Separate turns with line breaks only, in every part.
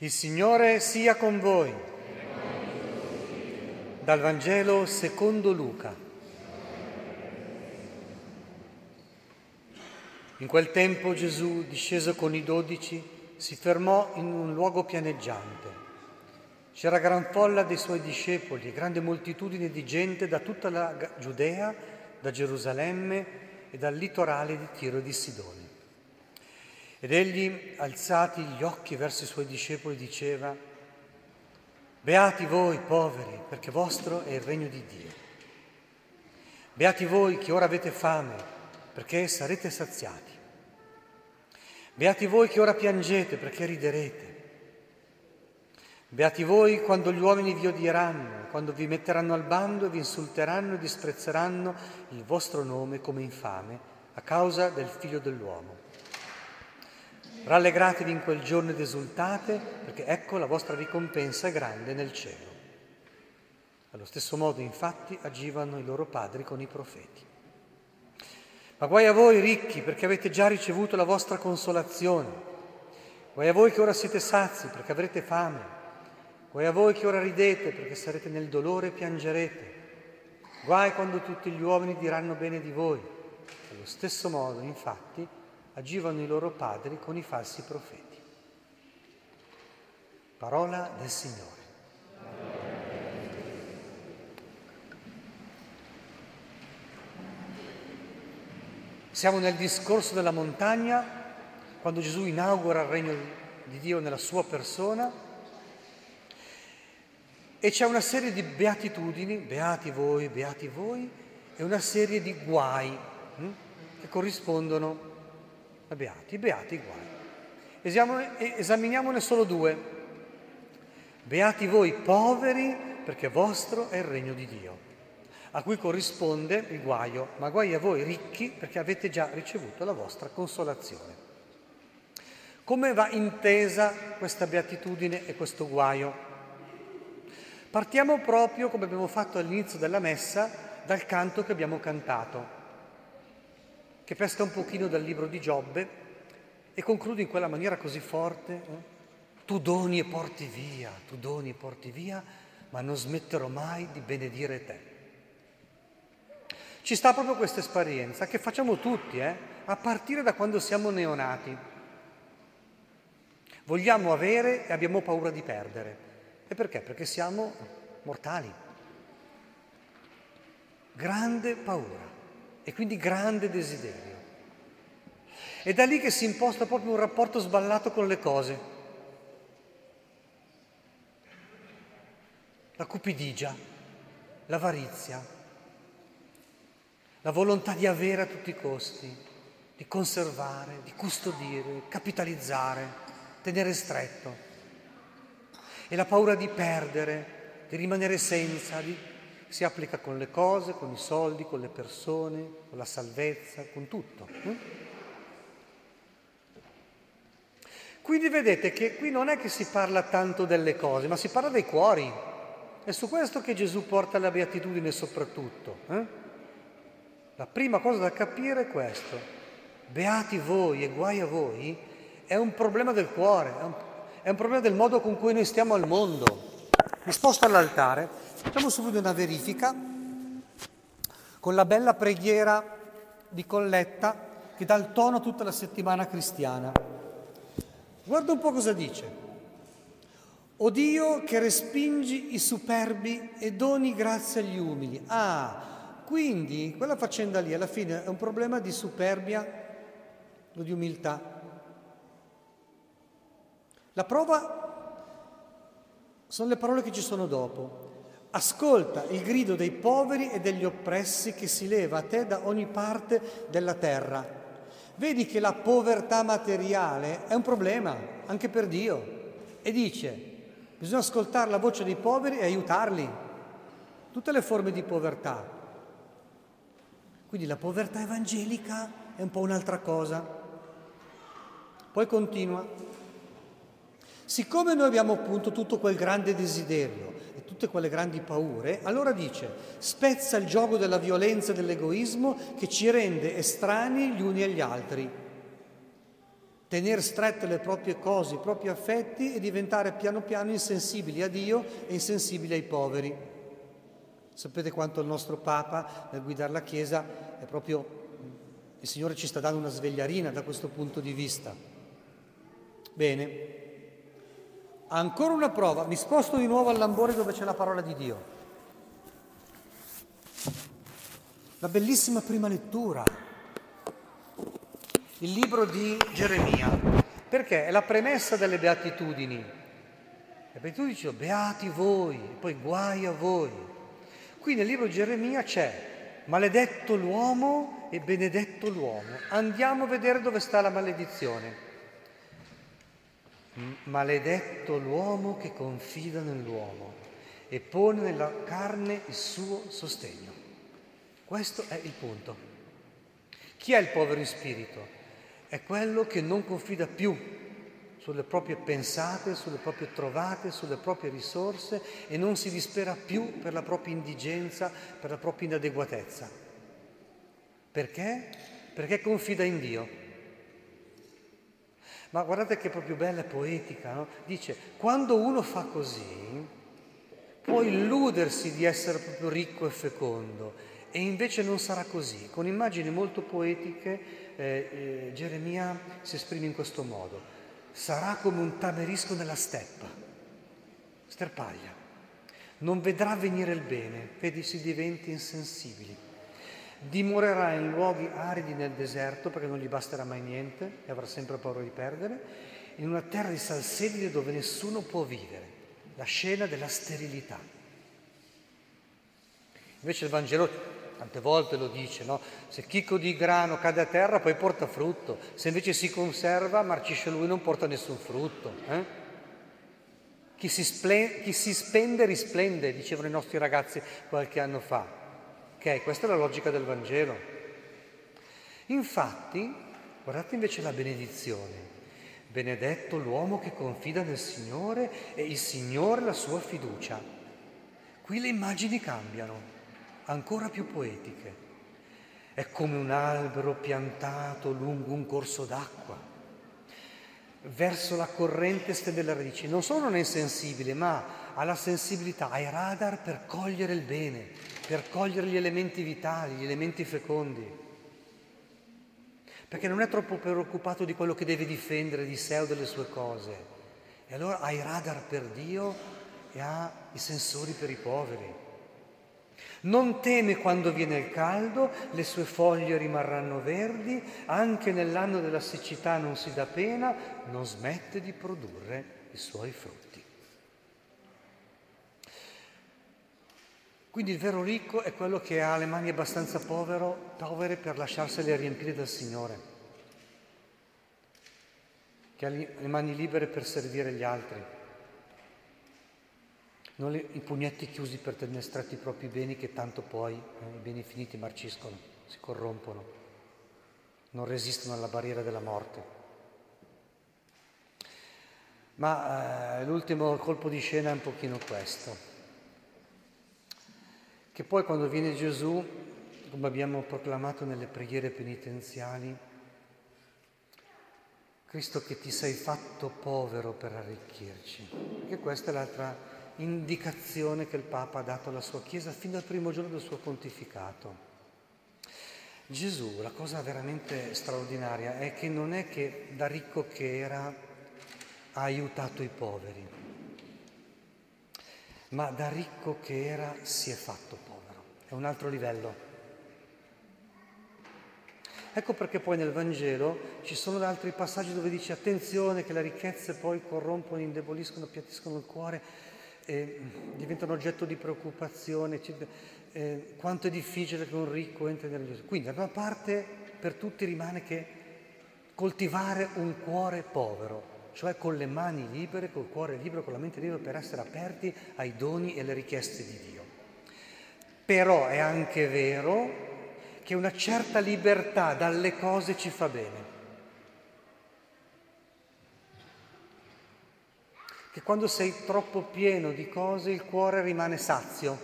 Il Signore sia con voi. Dal Vangelo secondo Luca. In quel tempo Gesù, disceso con i dodici, si fermò in un luogo pianeggiante. C'era gran folla dei suoi discepoli e grande moltitudine di gente da tutta la Giudea, da Gerusalemme e dal litorale di Tiro e di Sidone. Ed egli, alzati gli occhi verso i suoi discepoli, diceva, Beati voi poveri, perché vostro è il regno di Dio. Beati voi che ora avete fame, perché sarete saziati. Beati voi che ora piangete, perché riderete. Beati voi quando gli uomini vi odieranno, quando vi metteranno al bando e vi insulteranno e disprezzeranno il vostro nome come infame a causa del figlio dell'uomo. Rallegratevi in quel giorno ed esultate, perché ecco la vostra ricompensa è grande nel cielo. Allo stesso modo, infatti, agivano i loro padri con i profeti. Ma guai a voi ricchi, perché avete già ricevuto la vostra consolazione. Guai a voi che ora siete sazi, perché avrete fame. Guai a voi che ora ridete, perché sarete nel dolore e piangerete. Guai quando tutti gli uomini diranno bene di voi. Allo stesso modo, infatti, agivano i loro padri con i falsi profeti. Parola del Signore. Siamo nel discorso della montagna, quando Gesù inaugura il regno di Dio nella sua persona e c'è una serie di beatitudini, beati voi, beati voi, e una serie di guai hm, che corrispondono beati, beati guai. Esaminiamone solo due. Beati voi poveri, perché vostro è il regno di Dio, a cui corrisponde il guaio, ma guai a voi ricchi, perché avete già ricevuto la vostra consolazione. Come va intesa questa beatitudine e questo guaio? Partiamo proprio, come abbiamo fatto all'inizio della messa, dal canto che abbiamo cantato che pesca un pochino dal libro di Giobbe e conclude in quella maniera così forte, eh? tu doni e porti via, tu doni e porti via, ma non smetterò mai di benedire te. Ci sta proprio questa esperienza che facciamo tutti, eh? a partire da quando siamo neonati. Vogliamo avere e abbiamo paura di perdere. E perché? Perché siamo mortali. Grande paura e quindi grande desiderio. È da lì che si imposta proprio un rapporto sballato con le cose. La cupidigia, l'avarizia, la volontà di avere a tutti i costi, di conservare, di custodire, capitalizzare, tenere stretto. E la paura di perdere, di rimanere senza, di si applica con le cose, con i soldi, con le persone, con la salvezza, con tutto. Hm? Quindi vedete che qui non è che si parla tanto delle cose, ma si parla dei cuori. È su questo che Gesù porta la beatitudine soprattutto. Eh? La prima cosa da capire è questo. Beati voi e guai a voi è un problema del cuore, è un problema del modo con cui noi stiamo al mondo. Mi sposto all'altare, facciamo subito una verifica con la bella preghiera di Colletta che dà il tono a tutta la settimana cristiana. Guarda un po' cosa dice. O Dio che respingi i superbi e doni grazia agli umili. Ah, quindi quella faccenda lì alla fine è un problema di superbia o di umiltà. La prova sono le parole che ci sono dopo. Ascolta il grido dei poveri e degli oppressi che si leva a te da ogni parte della terra. Vedi che la povertà materiale è un problema anche per Dio. E dice, bisogna ascoltare la voce dei poveri e aiutarli. Tutte le forme di povertà. Quindi la povertà evangelica è un po' un'altra cosa. Poi continua. Siccome noi abbiamo appunto tutto quel grande desiderio tutte quelle grandi paure, allora dice, spezza il gioco della violenza e dell'egoismo che ci rende estranei gli uni agli altri. tenere strette le proprie cose, i propri affetti e diventare piano piano insensibili a Dio e insensibili ai poveri. Sapete quanto il nostro Papa nel guidare la Chiesa è proprio il Signore ci sta dando una svegliarina da questo punto di vista. Bene, ancora una prova, mi sposto di nuovo all'ambore dove c'è la parola di Dio. La bellissima prima lettura, il libro di Geremia, perché è la premessa delle beatitudini. Le beatitudini dicono beati voi, poi guai a voi. Qui nel libro di Geremia c'è maledetto l'uomo e benedetto l'uomo. Andiamo a vedere dove sta la maledizione. Maledetto l'uomo che confida nell'uomo e pone nella carne il suo sostegno. Questo è il punto. Chi è il povero in spirito? È quello che non confida più sulle proprie pensate, sulle proprie trovate, sulle proprie risorse e non si dispera più per la propria indigenza, per la propria inadeguatezza. Perché? Perché confida in Dio. Ma guardate che è proprio bella e poetica, no? Dice, quando uno fa così, può illudersi di essere proprio ricco e fecondo e invece non sarà così. Con immagini molto poetiche eh, eh, Geremia si esprime in questo modo. Sarà come un tamerisco nella steppa, sterpaglia. Non vedrà venire il bene, vedi si diventi insensibili. Dimorerà in luoghi aridi nel deserto perché non gli basterà mai niente e avrà sempre paura di perdere, in una terra di salsedine dove nessuno può vivere, la scena della sterilità. Invece il Vangelo tante volte lo dice, no? Se chicco di grano cade a terra poi porta frutto, se invece si conserva, marcisce lui non porta nessun frutto. Eh? Chi, si splen- chi si spende risplende, dicevano i nostri ragazzi qualche anno fa. Ok, questa è la logica del Vangelo. Infatti, guardate invece la benedizione. Benedetto l'uomo che confida nel Signore e il Signore la sua fiducia. Qui le immagini cambiano ancora più poetiche. È come un albero piantato lungo un corso d'acqua. Verso la corrente stende le radici. Non solo non è insensibile, ma ha la sensibilità, ha i radar per cogliere il bene, per cogliere gli elementi vitali, gli elementi fecondi. Perché non è troppo preoccupato di quello che deve difendere di sé o delle sue cose. E allora ha i radar per Dio e ha i sensori per i poveri. Non teme quando viene il caldo, le sue foglie rimarranno verdi, anche nell'anno della siccità non si dà pena, non smette di produrre i suoi frutti. Quindi il vero ricco è quello che ha le mani abbastanza povero, povere per lasciarsele riempire dal Signore, che ha le mani libere per servire gli altri non le, i pugnetti chiusi per tenere stretti i propri beni che tanto poi eh, i beni finiti marciscono, si corrompono, non resistono alla barriera della morte. Ma eh, l'ultimo colpo di scena è un pochino questo, che poi quando viene Gesù, come abbiamo proclamato nelle preghiere penitenziali, Cristo che ti sei fatto povero per arricchirci, perché questa è l'altra indicazione che il Papa ha dato alla sua Chiesa fin dal primo giorno del suo pontificato. Gesù, la cosa veramente straordinaria è che non è che da ricco che era ha aiutato i poveri, ma da ricco che era si è fatto povero. È un altro livello. Ecco perché poi nel Vangelo ci sono altri passaggi dove dice attenzione che le ricchezze poi corrompono, indeboliscono, appiattiscono il cuore eh, diventano oggetto di preoccupazione, eh, quanto è difficile che un ricco entri nella Gesù. Quindi da una parte per tutti rimane che coltivare un cuore povero, cioè con le mani libere, col cuore libero, con la mente libera per essere aperti ai doni e alle richieste di Dio. Però è anche vero che una certa libertà dalle cose ci fa bene. che quando sei troppo pieno di cose il cuore rimane sazio.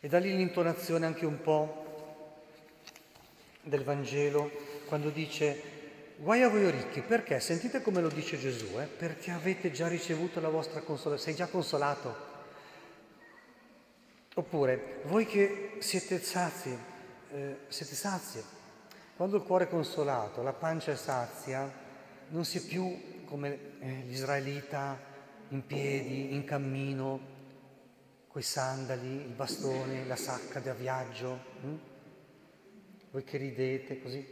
E da lì l'intonazione anche un po' del Vangelo quando dice guai a voi ricchi, perché? Sentite come lo dice Gesù, eh? perché avete già ricevuto la vostra consolazione, sei già consolato. Oppure voi che siete sazi, eh, siete sazi, quando il cuore è consolato, la pancia è sazia, non si è più come eh, l'israelita in piedi, in cammino, coi sandali, il bastone, la sacca da viaggio. Hm? Voi che ridete così,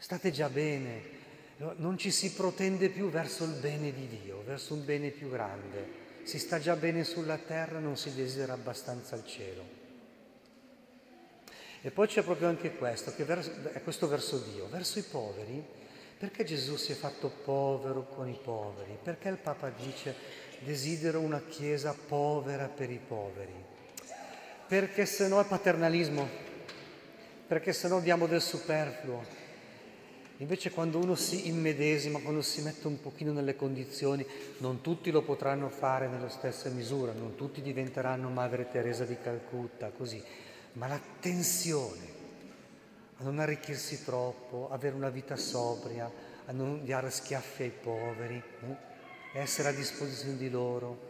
state già bene, non ci si protende più verso il bene di Dio, verso un bene più grande. Si sta già bene sulla terra, non si desidera abbastanza il cielo. E poi c'è proprio anche questo, che è questo verso Dio, verso i poveri. Perché Gesù si è fatto povero con i poveri? Perché il Papa dice desidero una Chiesa povera per i poveri? Perché se no è paternalismo, perché se no diamo del superfluo. Invece quando uno si immedesima, quando si mette un pochino nelle condizioni, non tutti lo potranno fare nella stessa misura, non tutti diventeranno Madre Teresa di Calcutta, così ma l'attenzione a non arricchirsi troppo, avere una vita sobria, a non dare schiaffi ai poveri, eh? essere a disposizione di loro,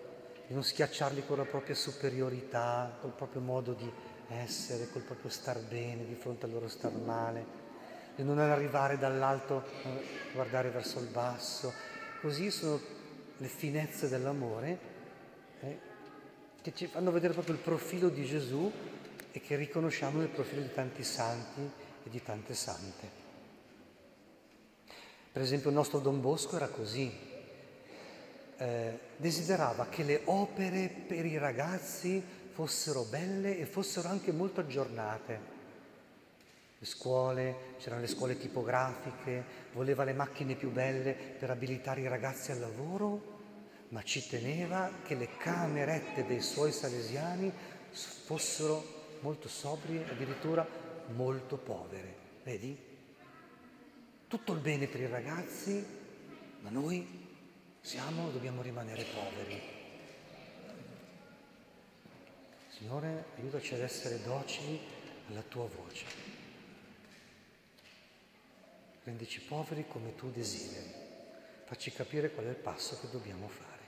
di non schiacciarli con la propria superiorità, col proprio modo di essere, col proprio star bene di fronte al loro star male, di non arrivare dall'alto a guardare verso il basso. Così sono le finezze dell'amore eh? che ci fanno vedere proprio il profilo di Gesù e che riconosciamo nel profilo di tanti santi e di tante sante. Per esempio il nostro Don Bosco era così, eh, desiderava che le opere per i ragazzi fossero belle e fossero anche molto aggiornate. Le scuole, c'erano le scuole tipografiche, voleva le macchine più belle per abilitare i ragazzi al lavoro, ma ci teneva che le camerette dei suoi salesiani fossero molto sobrie, addirittura molto povere. Vedi? Tutto il bene per i ragazzi, ma noi siamo, dobbiamo rimanere poveri. Signore, aiutaci ad essere docili alla tua voce. Rendici poveri come tu desideri. Facci capire qual è il passo che dobbiamo fare.